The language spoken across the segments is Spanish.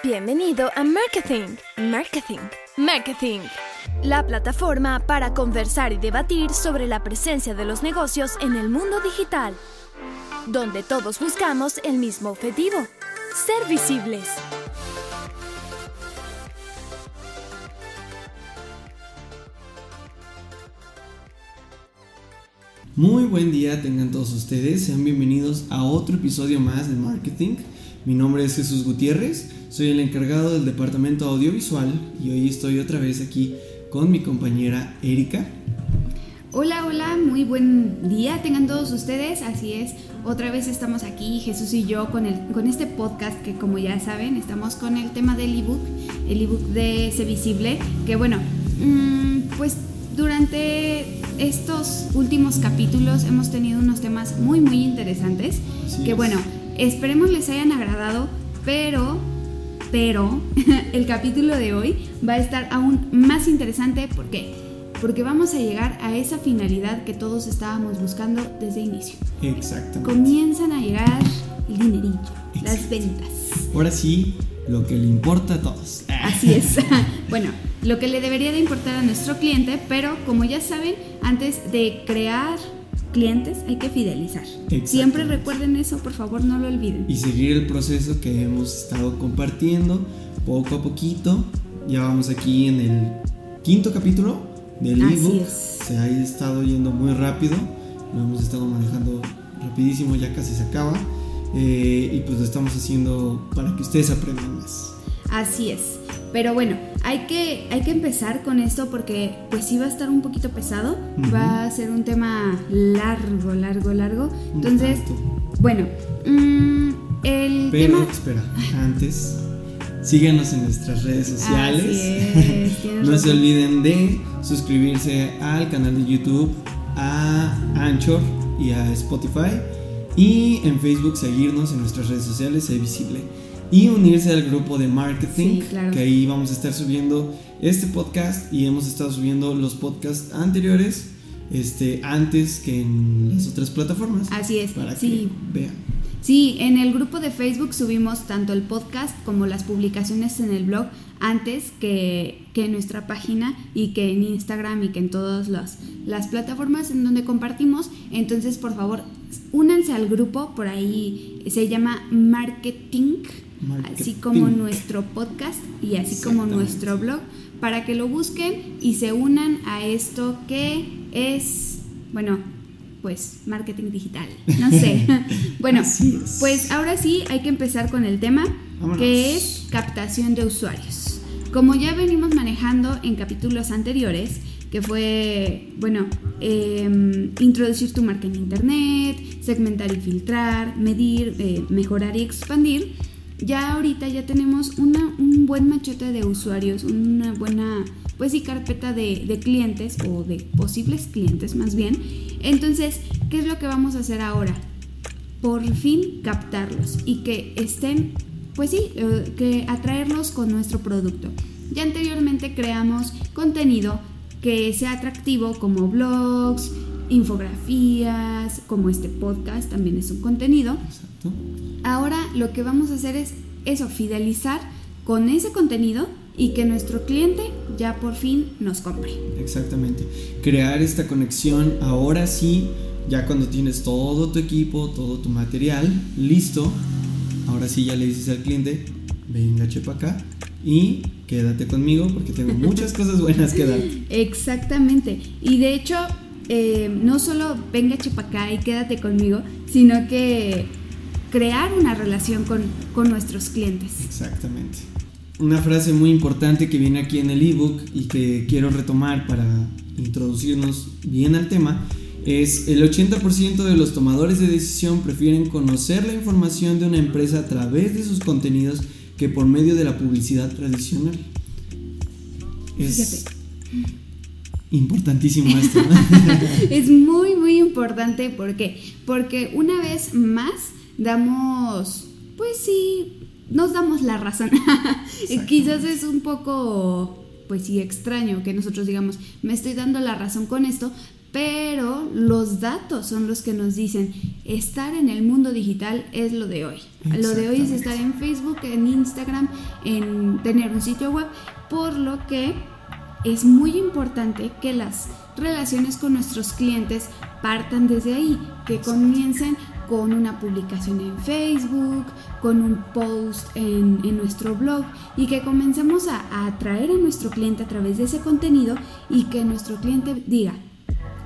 Bienvenido a Marketing, Marketing, Marketing. La plataforma para conversar y debatir sobre la presencia de los negocios en el mundo digital, donde todos buscamos el mismo objetivo, ser visibles. Muy buen día tengan todos ustedes, sean bienvenidos a otro episodio más de Marketing. Mi nombre es Jesús Gutiérrez, soy el encargado del departamento audiovisual y hoy estoy otra vez aquí con mi compañera Erika. Hola, hola, muy buen día tengan todos ustedes, así es, otra vez estamos aquí Jesús y yo con, el, con este podcast que como ya saben estamos con el tema del ebook, el ebook de Sé Visible, que bueno, mmm, pues durante estos últimos capítulos hemos tenido unos temas muy muy interesantes Así que es. bueno, esperemos les hayan agradado, pero pero el capítulo de hoy va a estar aún más interesante ¿por qué? Porque vamos a llegar a esa finalidad que todos estábamos buscando desde inicio. Exactamente. Comienzan a llegar el dinerillo, las ventas. Ahora sí, lo que le importa a todos. Así es. bueno, lo que le debería de importar a nuestro cliente, pero como ya saben, antes de crear clientes hay que fidelizar. Siempre recuerden eso, por favor, no lo olviden. Y seguir el proceso que hemos estado compartiendo poco a poquito. Ya vamos aquí en el quinto capítulo del Así ebook. es. Se ha estado yendo muy rápido. Lo hemos estado manejando rapidísimo, ya casi se acaba. Eh, y pues lo estamos haciendo para que ustedes aprendan más. Así es. Pero bueno, hay que, hay que empezar con esto porque pues sí va a estar un poquito pesado. Va a ser un tema largo, largo, largo. Entonces, bueno, mm, el Pero tema... espera, antes síganos en nuestras redes sociales. Así es, no se olviden de suscribirse al canal de YouTube, a Anchor y a Spotify. Y en Facebook seguirnos en nuestras redes sociales, Sé Visible. Y unirse al grupo de marketing, Sí, claro. que ahí vamos a estar subiendo este podcast y hemos estado subiendo los podcasts anteriores, este, antes que en las otras plataformas. Así es, Para sí. que vean. Sí, en el grupo de Facebook subimos tanto el podcast como las publicaciones en el blog antes que, que en nuestra página y que en Instagram y que en todas las, las plataformas en donde compartimos. Entonces, por favor, únanse al grupo, por ahí se llama Marketing, así como nuestro podcast y así como nuestro blog, para que lo busquen y se unan a esto que es, bueno, pues marketing digital. No sé. bueno, pues ahora sí hay que empezar con el tema Vámonos. que es captación de usuarios. Como ya venimos manejando en capítulos anteriores, que fue, bueno, em, introducir tu marca en Internet, segmentar y filtrar, medir, eh, mejorar y expandir, ya ahorita ya tenemos una, un buen machote de usuarios, una buena, pues sí, carpeta de, de clientes o de posibles clientes más bien. Entonces, ¿qué es lo que vamos a hacer ahora? Por fin captarlos y que estén, pues sí, eh, que atraerlos con nuestro producto. Ya anteriormente creamos contenido que sea atractivo como blogs, infografías, como este podcast también es un contenido. Ahora lo que vamos a hacer es eso, fidelizar con ese contenido y que nuestro cliente ya por fin nos compre. Exactamente. Crear esta conexión ahora sí, ya cuando tienes todo tu equipo, todo tu material listo, ahora sí ya le dices al cliente, venga chepa acá y quédate conmigo porque tengo muchas cosas buenas que darte. Exactamente. Y de hecho, eh, no solo venga chepacá y quédate conmigo, sino que crear una relación con, con nuestros clientes. Exactamente. Una frase muy importante que viene aquí en el ebook y que quiero retomar para introducirnos bien al tema es el 80% de los tomadores de decisión prefieren conocer la información de una empresa a través de sus contenidos que por medio de la publicidad tradicional. Es importantísimo esto. ¿no? Es muy, muy importante. ¿Por qué? Porque una vez más damos, pues sí, nos damos la razón. Quizás es un poco, pues sí, extraño que nosotros digamos, me estoy dando la razón con esto, pero los datos son los que nos dicen estar en el mundo digital es lo de hoy. Lo de hoy es estar en Facebook, en Instagram, en tener un sitio web, por lo que es muy importante que las relaciones con nuestros clientes partan desde ahí, que comiencen con una publicación en Facebook, con un post en, nuestro blog y que comencemos a, atraer a nuestro cliente a través de ese contenido y que nuestro cliente diga,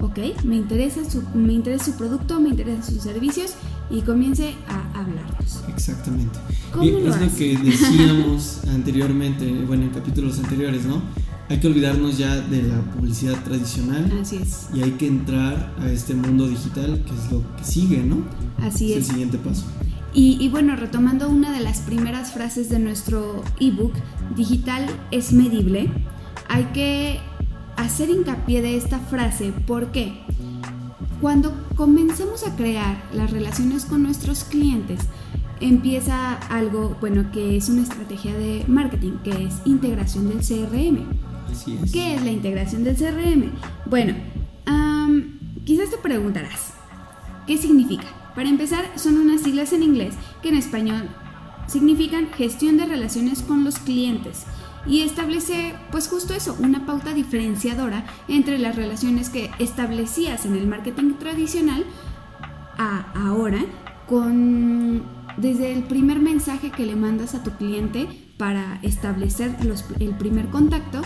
ok, me interesa su, me interesa su producto, me interesan sus servicios y comience a hablarnos. Exactamente. y es lo que decíamos anteriormente, bueno, en capítulos anteriores, ¿no? Hay que olvidarnos ya de la publicidad tradicional. Así es. Y hay que entrar a este mundo digital, que es lo que sigue, ¿no? Así es. el siguiente paso. Y, y, bueno, retomando una de las primeras frases de nuestro ebook, digital es medible, hay que hacer hincapié de esta frase porque cuando comenzamos a crear las relaciones con nuestros clientes, empieza algo, bueno, que es una estrategia de marketing, que es integración del CRM. ¿Qué es la integración del CRM? Bueno, quizás te preguntarás, ¿qué significa? Para empezar, son unas siglas en inglés que en español significan gestión de relaciones con los clientes y establece pues justo eso, una pauta diferenciadora entre las relaciones que establecías en el marketing tradicional a ahora con desde el primer mensaje que le mandas a tu cliente para establecer el primer contacto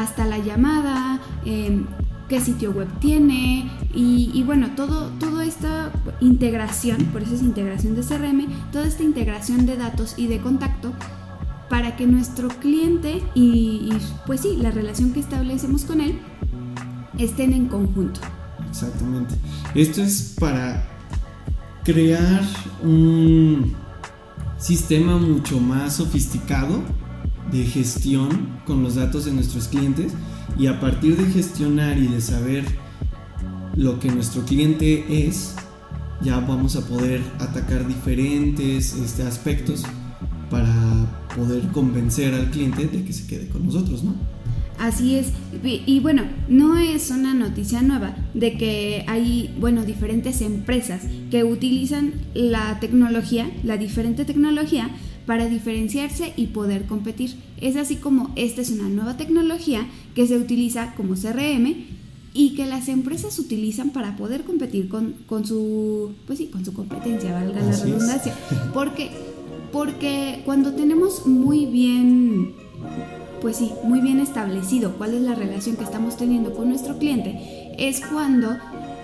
hasta la llamada, em, qué sitio web tiene y, bueno, todo, toda esta integración, por eso es integración de CRM, toda esta integración de datos y de contacto para que nuestro cliente y, pues sí, la relación que establecemos con él estén en conjunto. Exactamente. Esto es para crear un sistema mucho más sofisticado de gestión con los datos de nuestros clientes y a partir de gestionar y de saber lo que nuestro cliente es, ya vamos a poder atacar diferentes este, aspectos para poder convencer al cliente de que se quede con nosotros, ¿no? Así es. Y, bueno, no es una noticia nueva de que hay, bueno, diferentes empresas que utilizan la tecnología, la diferente tecnología, para diferenciarse y poder competir. Es así como esta es una nueva tecnología que se utiliza como CRM y que las empresas utilizan para poder competir con, con su, pues sí, con su competencia, valga la redundancia. Porque, porque cuando tenemos muy bien pues sí, muy bien establecido cuál es la relación que estamos teniendo con nuestro cliente, es cuando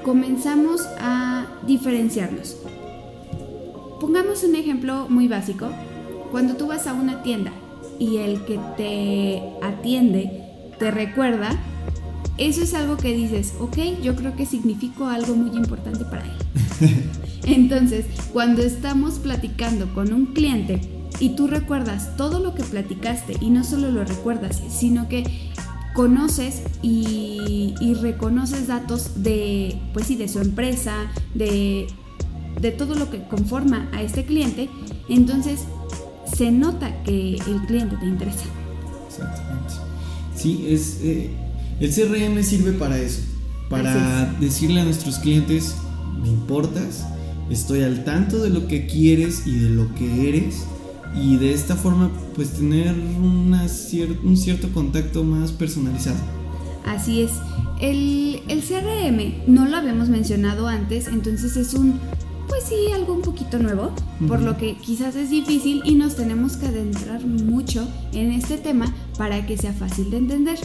comenzamos a diferenciarnos. Pongamos un ejemplo muy básico. Cuando tú vas a una tienda y el que te atiende te recuerda, eso es algo que dices, ok, yo creo que significó algo muy importante para él. Entonces, cuando estamos platicando con un cliente y tú recuerdas todo lo que platicaste y no solo lo recuerdas, sino que conoces y, reconoces datos de, pues sí, de su empresa, de, todo lo que conforma a este cliente, entonces se nota que el cliente te interesa. Exactamente. Sí, es, eh, el CRM sirve para eso, para decirle a nuestros clientes, me importas, estoy al tanto de lo que quieres y de lo que eres y de esta forma pues tener una un cierto contacto más personalizado. Así es. El, el, CRM no lo habíamos mencionado antes, entonces es un, sí, algo un poquito nuevo, por lo que quizás es difícil y nos tenemos que adentrar mucho en este tema para que sea fácil de entender.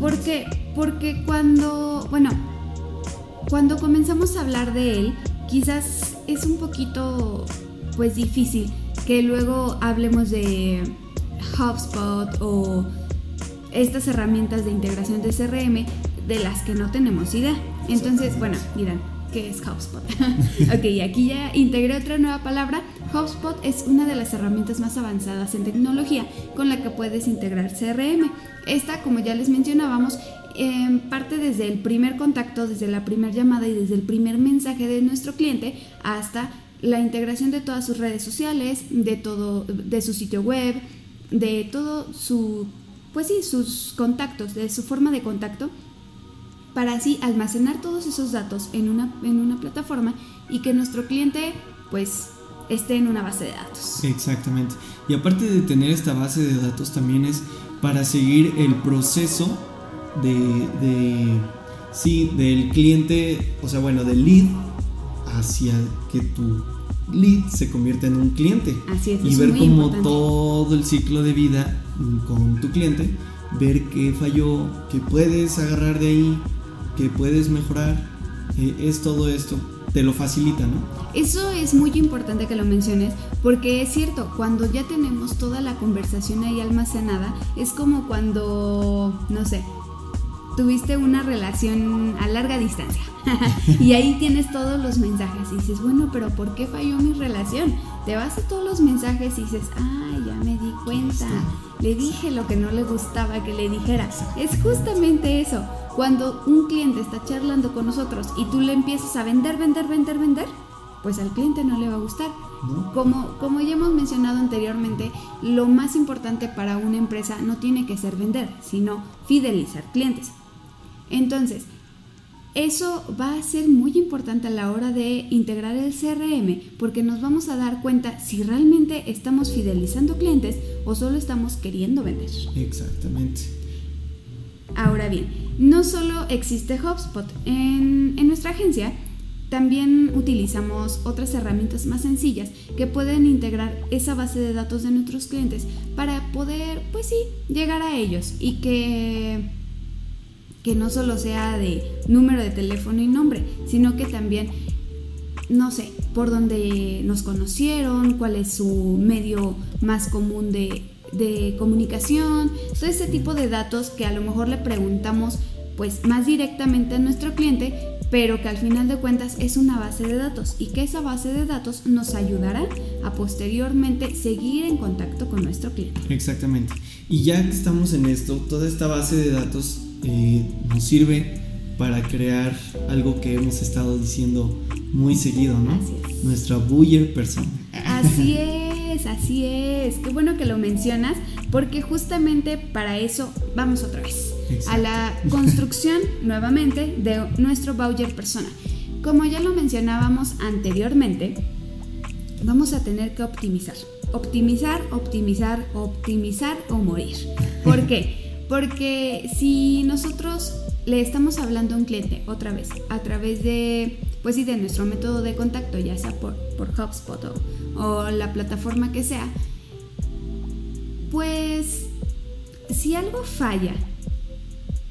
Porque, porque cuando, bueno, cuando comenzamos a hablar de él, quizás es un poquito, pues difícil que luego hablemos de HubSpot o estas herramientas de integración de CRM de las que no tenemos idea. Entonces, bueno, miran, ¿qué es HubSpot? ok, aquí ya integré otra nueva palabra. HubSpot es una de las herramientas más avanzadas en tecnología con la que puedes integrar CRM. Esta, como ya les mencionábamos, em, parte desde el primer contacto, desde la primera llamada y desde el primer mensaje de nuestro cliente hasta la integración de todas sus redes sociales, de todo, de su sitio web, de todo su, pues sí, sus contactos, de su forma de contacto. Para así almacenar todos esos datos en una, en una plataforma y que nuestro cliente pues esté en una base de datos. Exactamente. Y aparte de tener esta base de datos también es para seguir el proceso de, de sí, del cliente, o sea, bueno, del lead hacia que tu lead se convierta en un cliente. Así es. Y ver como todo el ciclo de vida con tu cliente, ver qué falló, qué puedes agarrar de ahí, qué puedes mejorar, eh, es todo esto te lo facilita, ¿no? Eso es muy importante que lo menciones porque es cierto, cuando ya tenemos toda la conversación ahí almacenada, es como cuando, no sé, tuviste una relación a larga distancia y ahí tienes todos los mensajes y dices, bueno, pero ¿por qué falló mi relación? Te vas a todos los mensajes y dices, ah, ya me di cuenta, le dije lo que no le gustaba que le dijera. Es justamente eso. Cuando un cliente está charlando con nosotros y tú le empiezas a vender, vender, vender, vender, pues al cliente no le va a gustar. Como, como ya hemos mencionado anteriormente, lo más importante para una empresa no tiene que ser vender, sino fidelizar clientes. Entonces, eso va a ser muy importante a la hora de integrar el CRM porque nos vamos a dar cuenta si realmente estamos fidelizando clientes o solo estamos queriendo vender. Exactamente. Ahora bien, no solo existe HubSpot. En, en nuestra agencia también utilizamos otras herramientas más sencillas que pueden integrar esa base de datos de nuestros clientes para poder, pues sí, llegar a ellos y que que no solo sea de número de teléfono y nombre, sino que también, no sé, por dónde nos conocieron, cuál es su medio más común de, comunicación, todo ese tipo de datos que a lo mejor le preguntamos pues más directamente a nuestro cliente, pero que al final de cuentas es una base de datos y que esa base de datos nos ayudará a posteriormente seguir en contacto con nuestro cliente. Exactamente. Y ya que estamos en esto, toda esta base de datos eh, nos sirve para crear algo que hemos estado diciendo muy seguido, ¿no? Nuestra buyer persona. Así es, así es. Qué bueno que lo mencionas, porque justamente para eso vamos otra vez a la construcción nuevamente de nuestro buyer persona. Como ya lo mencionábamos anteriormente, vamos a tener que optimizar. Optimizar, optimizar, optimizar o morir. ¿Por qué? Porque si nosotros le estamos hablando a un cliente otra vez a través de, pues sí, de nuestro método de contacto, ya sea por, por HubSpot o, la plataforma que sea, pues si algo falla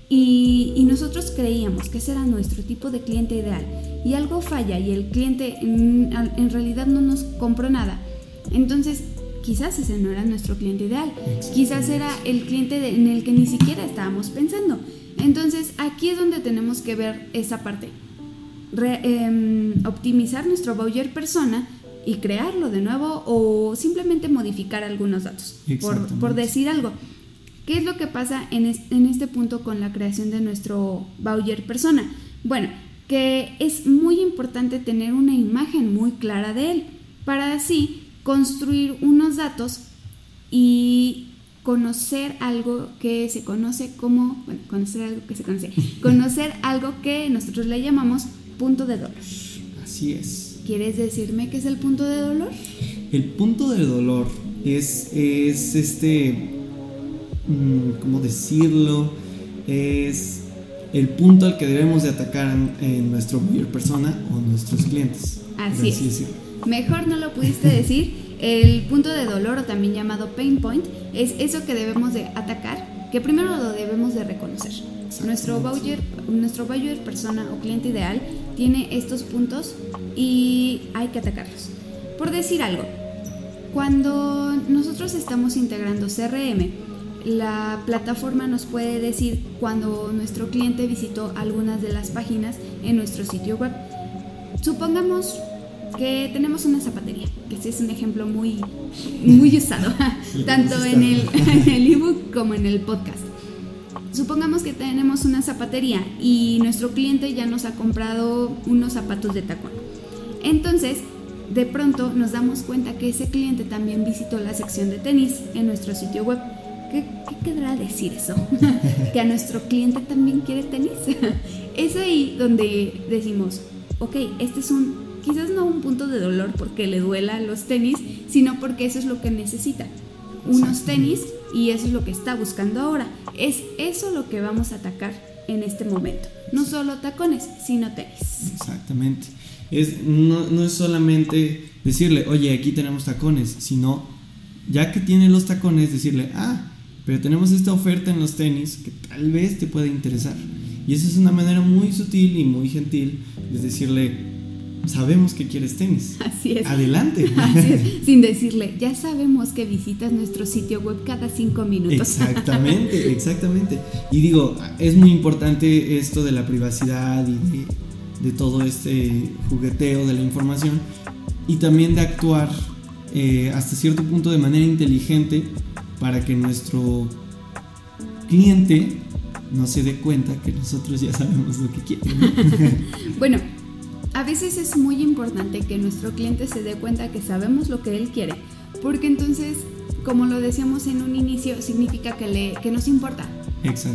y, nosotros creíamos que ese era nuestro tipo de cliente ideal y algo falla y el cliente en, en realidad no nos compró nada, entonces quizás ese no era nuestro cliente ideal, quizás era el cliente en el que ni siquiera estábamos pensando. Entonces aquí es donde tenemos que ver esa parte, em, optimizar nuestro buyer persona y crearlo de nuevo o simplemente modificar algunos datos, por, decir algo. ¿Qué es lo que pasa en, en este punto con la creación de nuestro buyer persona? Bueno, que es muy importante tener una imagen muy clara de él para así construir unos datos y conocer algo que se conoce como, bueno, conocer algo que se conoce, conocer algo que nosotros le llamamos punto de dolor. Así es. ¿Quieres decirme qué es el punto de dolor? El punto de dolor es, es este, mm, ¿cómo decirlo? Es el punto al que debemos de atacar en, nuestro buyer persona o nuestros clientes. Así, es. Mejor no lo pudiste decir. El punto de dolor o también llamado pain point es eso que debemos de atacar, que primero lo debemos de reconocer. Nuestro buyer, nuestro buyer persona o cliente ideal tiene estos puntos y hay que atacarlos. Por decir algo, cuando nosotros estamos integrando CRM, la plataforma nos puede decir cuando nuestro cliente visitó algunas de las páginas en nuestro sitio web. Supongamos que tenemos una zapatería, que es un ejemplo muy, muy usado, tanto en el ebook como en el podcast. Supongamos que tenemos una zapatería y nuestro cliente ya nos ha comprado unos zapatos de tacón. Entonces, de pronto nos damos cuenta que ese cliente también visitó la sección de tenis en nuestro sitio web. ¿qué, qué querrá decir eso? que a nuestro cliente también quiere tenis. es ahí donde decimos, ok, este es un, quizás no un punto de dolor porque le duela los tenis, sino porque eso es lo que necesita. Unos tenis y eso es lo que está buscando ahora. Es eso lo que vamos a atacar en este momento. No solo tacones, sino tenis. Exactamente. Es, no, no es solamente decirle, oye, aquí tenemos tacones, sino ya que tiene los tacones, decirle, ah, pero tenemos esta oferta en los tenis que tal vez te pueda interesar. Y eso es una manera muy sutil y muy gentil de decirle, sabemos que quieres tenis. Así es. Adelante. Así es. Sin decirle, ya sabemos que visitas nuestro sitio web cada cinco minutos. Exactamente, exactamente. Y digo, es muy importante esto de la privacidad y de, de todo este jugueteo de la información y también de actuar eh, hasta cierto punto de manera inteligente para que nuestro cliente no se dé cuenta que nosotros ya sabemos lo que quiere. bueno, a veces es muy importante que nuestro cliente se dé cuenta que sabemos lo que él quiere, porque entonces, como lo decíamos en un inicio, significa que, le, que nos importa.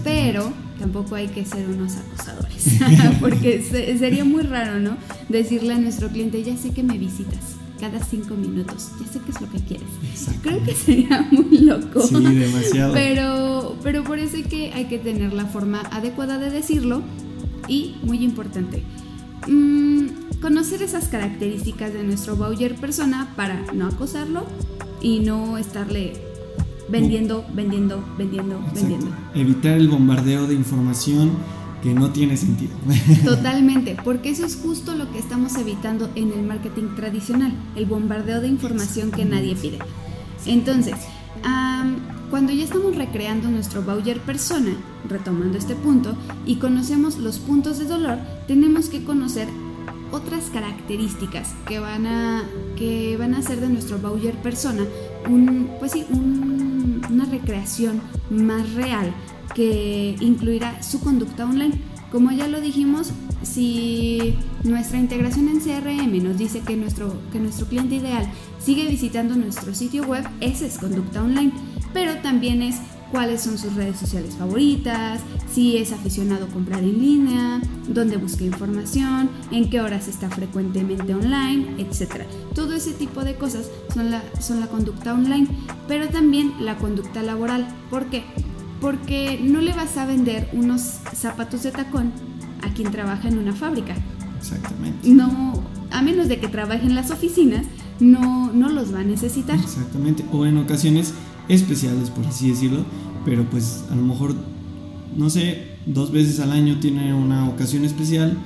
Pero tampoco hay que ser unos acosadores, porque sería muy raro, ¿no? Decirle a nuestro cliente, ya sé que me visitas cada cinco minutos, ya sé qué es lo que quieres. Creo que sería muy loco. Sí, demasiado. Pero, pero por eso que, hay que tener la forma adecuada de decirlo y, muy importante, Mm, conocer esas características de nuestro Bowyer persona para no acosarlo y no estarle vendiendo, vendiendo, vendiendo, vendiendo. Evitar el bombardeo de información que no tiene sentido. Totalmente, porque eso es justo lo que estamos evitando en el marketing tradicional, el bombardeo de información que nadie pide. Entonces, cuando ya estamos recreando nuestro Bowyer persona, retomando este punto, y conocemos los puntos de dolor, tenemos que conocer otras características que van a, que van a hacer de nuestro Bowyer persona un, pues sí, una recreación más real que incluirá su conducta online. Como ya lo dijimos, si nuestra integración en CRM nos dice que nuestro, que nuestro cliente ideal sigue visitando nuestro sitio web, esa es conducta online, pero también es cuáles son sus redes sociales favoritas, si es aficionado a comprar en línea, dónde busca información, en qué horas está frecuentemente online, etc. Todo ese tipo de cosas son la, son la conducta online, pero también la conducta laboral. ¿Por qué? Porque no le vas a vender unos zapatos de tacón a quien trabaja en una fábrica. Exactamente. No, a menos de que trabaje en las oficinas, no, no los va a necesitar. Exactamente. O en ocasiones especiales, por así decirlo, pero pues a lo mejor, no sé, dos veces al año tiene una ocasión especial,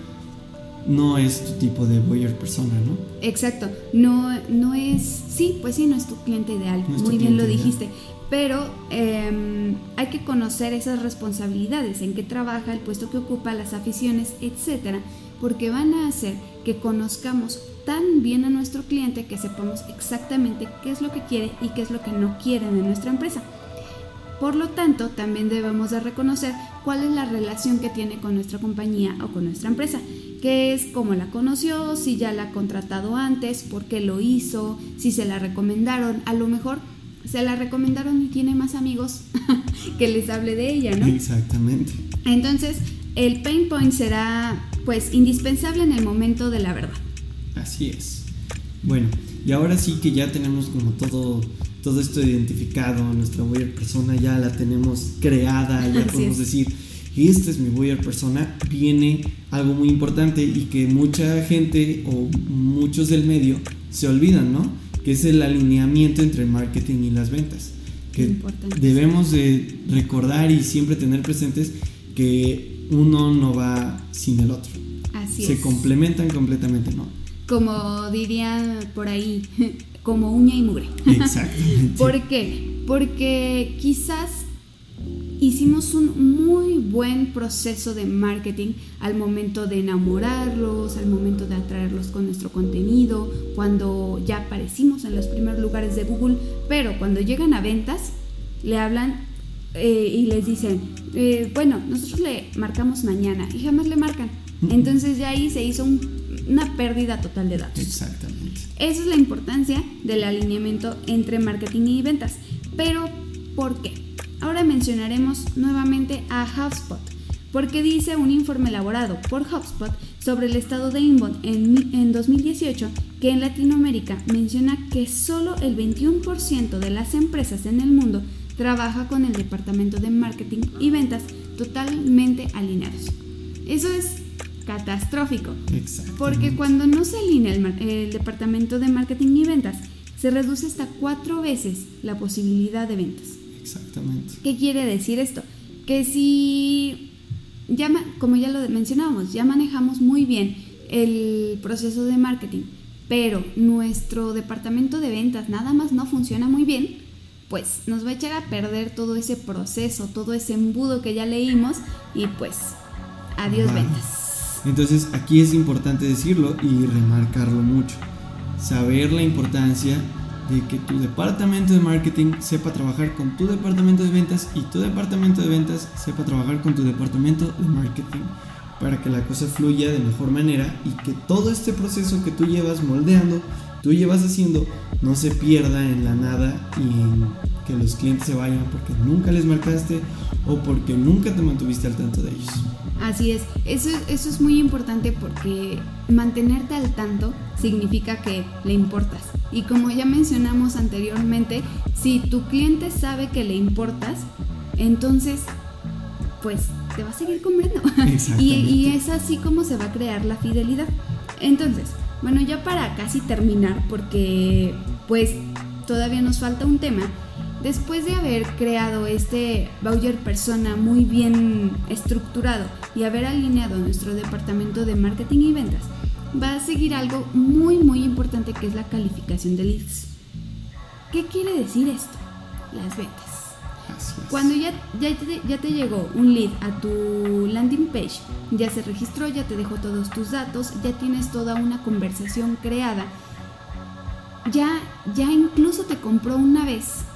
no es tu tipo de buyer persona, ¿no? Exacto, no, no es, sí, pues sí, no es tu cliente ideal, muy bien lo dijiste, pero em, hay que conocer esas responsabilidades, en qué trabaja, el puesto que ocupa, las aficiones, etcétera, porque van a hacer que conozcamos tan bien a nuestro cliente que sepamos exactamente qué es lo que quiere y qué es lo que no quiere en nuestra empresa. Por lo tanto, también debemos de reconocer cuál es la relación que tiene con nuestra compañía o con nuestra empresa, qué es cómo la conoció, si ya la ha contratado antes, por qué lo hizo, si se la recomendaron, a lo mejor se la recomendaron y tiene más amigos que les hable de ella, ¿no? Exactamente. Entonces, el pain point será pues indispensable en el momento de la verdad. Así es. Bueno, y ahora sí que ya tenemos como todo, todo esto identificado, nuestra buyer persona ya la tenemos creada, ya podemos decir, esta es mi buyer persona, viene algo muy importante y que mucha gente o muchos del medio se olvidan, ¿no? Que es el alineamiento entre el marketing y las ventas. Que debemos de recordar y siempre tener presentes que uno no va sin el otro. Así se complementan completamente, ¿no? Como dirían por ahí, como uña y mugre. Exactamente. ¿Por qué? Porque quizás hicimos un muy buen proceso de marketing al momento de enamorarlos, al momento de atraerlos con nuestro contenido, cuando ya aparecimos en los primeros lugares de Google, pero cuando llegan a ventas, le hablan eh, y les dicen, eh, bueno, nosotros le marcamos mañana y jamás le marcan. Entonces ya ahí se hizo una pérdida total de datos. Exactamente. Esa es la importancia del alineamiento entre marketing y ventas. Pero, ¿por qué? ahora mencionaremos nuevamente a HubSpot, porque dice un informe elaborado por HubSpot sobre el estado de inbound en, en 2018 que en Latinoamérica menciona que solo el 21% de las empresas en el mundo trabaja con el departamento de marketing y ventas totalmente alineados. Eso es catastrófico. Porque cuando no se alinea el, departamento de marketing y ventas, se reduce hasta cuatro veces la posibilidad de ventas. Exactamente. ¿Qué quiere decir esto? Que si, ya, como ya lo mencionábamos, ya manejamos muy bien el proceso de marketing, pero nuestro departamento de ventas nada más no funciona muy bien, pues nos va a echar a perder todo ese proceso, todo ese embudo que ya leímos y pues adiós ventas. Entonces aquí es importante decirlo y remarcarlo mucho. Saber la importancia de que tu departamento de marketing sepa trabajar con tu departamento de ventas y tu departamento de ventas sepa trabajar con tu departamento de marketing para que la cosa fluya de mejor manera y que todo este proceso que tú llevas moldeando, tú llevas haciendo, no se pierda en la nada y que los clientes se vayan porque nunca les marcaste o porque nunca te mantuviste al tanto de ellos. Así es, eso, eso es muy importante porque mantenerte al tanto significa que le importas. Y como ya mencionamos anteriormente, si tu cliente sabe que le importas, entonces pues te va a seguir comprando. y, y es así como se va a crear la fidelidad. Entonces, bueno, ya para casi terminar, porque pues todavía nos falta un tema, Después de haber creado este Bowser persona muy bien estructurado y haber alineado nuestro departamento de marketing y ventas, va a seguir algo muy muy importante que es la calificación de leads. ¿Qué quiere decir esto? Las ventas. Cuando ya, ya, te, ya te llegó un lead a tu landing page, ya se registró, ya te dejó todos tus datos, ya tienes toda una conversación creada, ya, ya incluso te compró una vez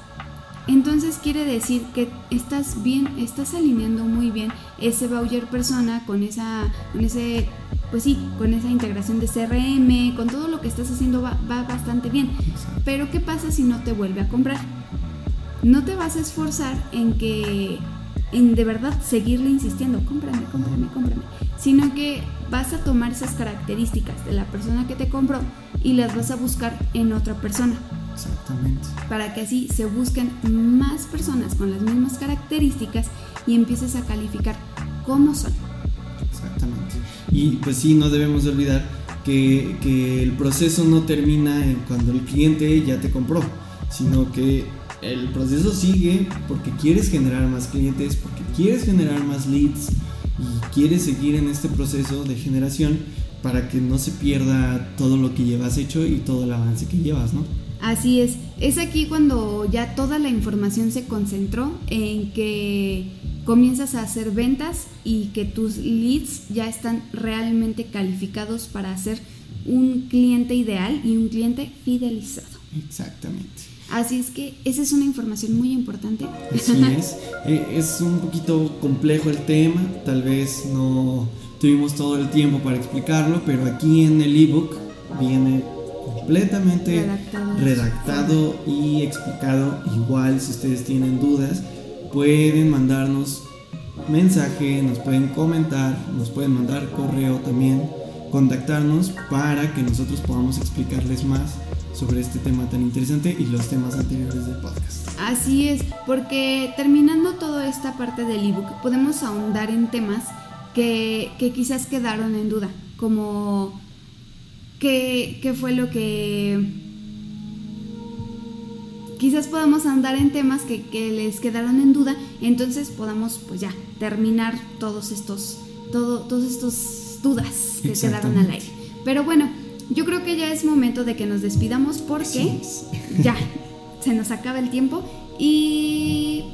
entonces quiere decir que estás bien, estás alineando muy bien ese Bowyer persona con esa, con ese, pues sí, con esa integración de CRM, con todo lo que estás haciendo va, va bastante bien. Pero ¿qué pasa si no te vuelve a comprar? No te vas a esforzar en que, en de verdad seguirle insistiendo, cómprame, cómprame, cómprame, sino que vas a tomar esas características de la persona que te compró y las vas a buscar en otra persona. Exactamente. Para que así se busquen más personas con las mismas características y empieces a calificar cómo son. Exactamente. Y pues sí, no debemos de olvidar que, que el proceso no termina en cuando el cliente ya te compró, sino que el proceso sigue porque quieres generar más clientes, porque quieres generar más leads y quieres seguir en este proceso de generación para que no se pierda todo lo que llevas hecho y todo el avance que llevas, ¿no? Así es, es aquí cuando ya toda la información se concentró en que comienzas a hacer ventas y que tus leads ya están realmente calificados para ser un cliente ideal y un cliente fidelizado. Exactamente. Así es que esa es una información muy importante. Así es. Eh, es un poquito complejo el tema, tal vez no tuvimos todo el tiempo para explicarlo, pero aquí en el ebook viene completamente redactado. y explicado. Igual si ustedes tienen dudas, pueden mandarnos mensaje, nos pueden comentar, nos pueden mandar correo también, contactarnos para que nosotros podamos explicarles más sobre este tema tan interesante y los temas anteriores del podcast. Así es, porque terminando toda esta parte del ebook, podemos ahondar en temas que, que quizás quedaron en duda, como qué, fue lo que quizás podamos andar en temas que, les quedaron en duda, entonces podamos pues ya terminar todos estos, todo, todos estos dudas que quedaron al aire. Pero bueno, yo creo que ya es momento de que nos despidamos porque ya se nos acaba el tiempo y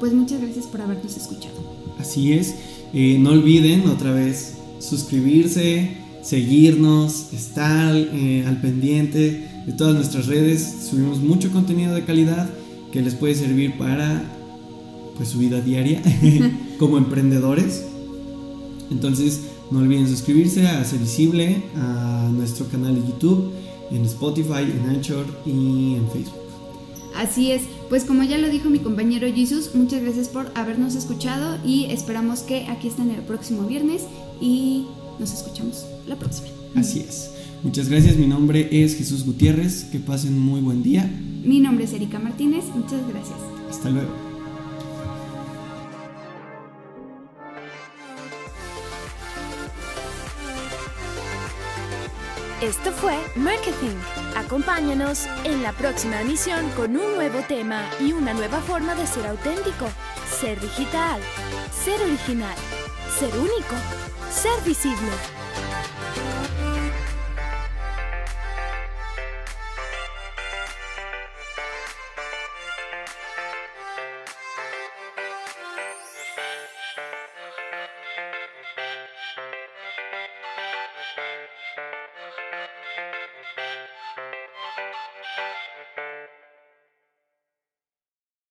pues muchas gracias por habernos escuchado. Así es, eh, no olviden otra vez suscribirse, seguirnos, estar eh, al pendiente de todas nuestras redes. Subimos mucho contenido de calidad que les puede servir para pues, su vida diaria como emprendedores. Entonces, no olviden suscribirse, a hacer visible a nuestro canal de YouTube, en Spotify, en Anchor y en Facebook. Así es, pues como ya lo dijo mi compañero Jesus, muchas gracias por habernos escuchado y esperamos que aquí estén el próximo viernes y nos escuchamos la próxima. Así es. Muchas gracias, mi nombre es Jesús Gutiérrez, que pasen muy buen día. Mi nombre es Erika Martínez, muchas gracias. Hasta luego. Esto fue Marketing. Acompáñanos en la próxima emisión con un nuevo tema y una nueva forma de ser auténtico, ser digital, ser original, ser único, ser visible.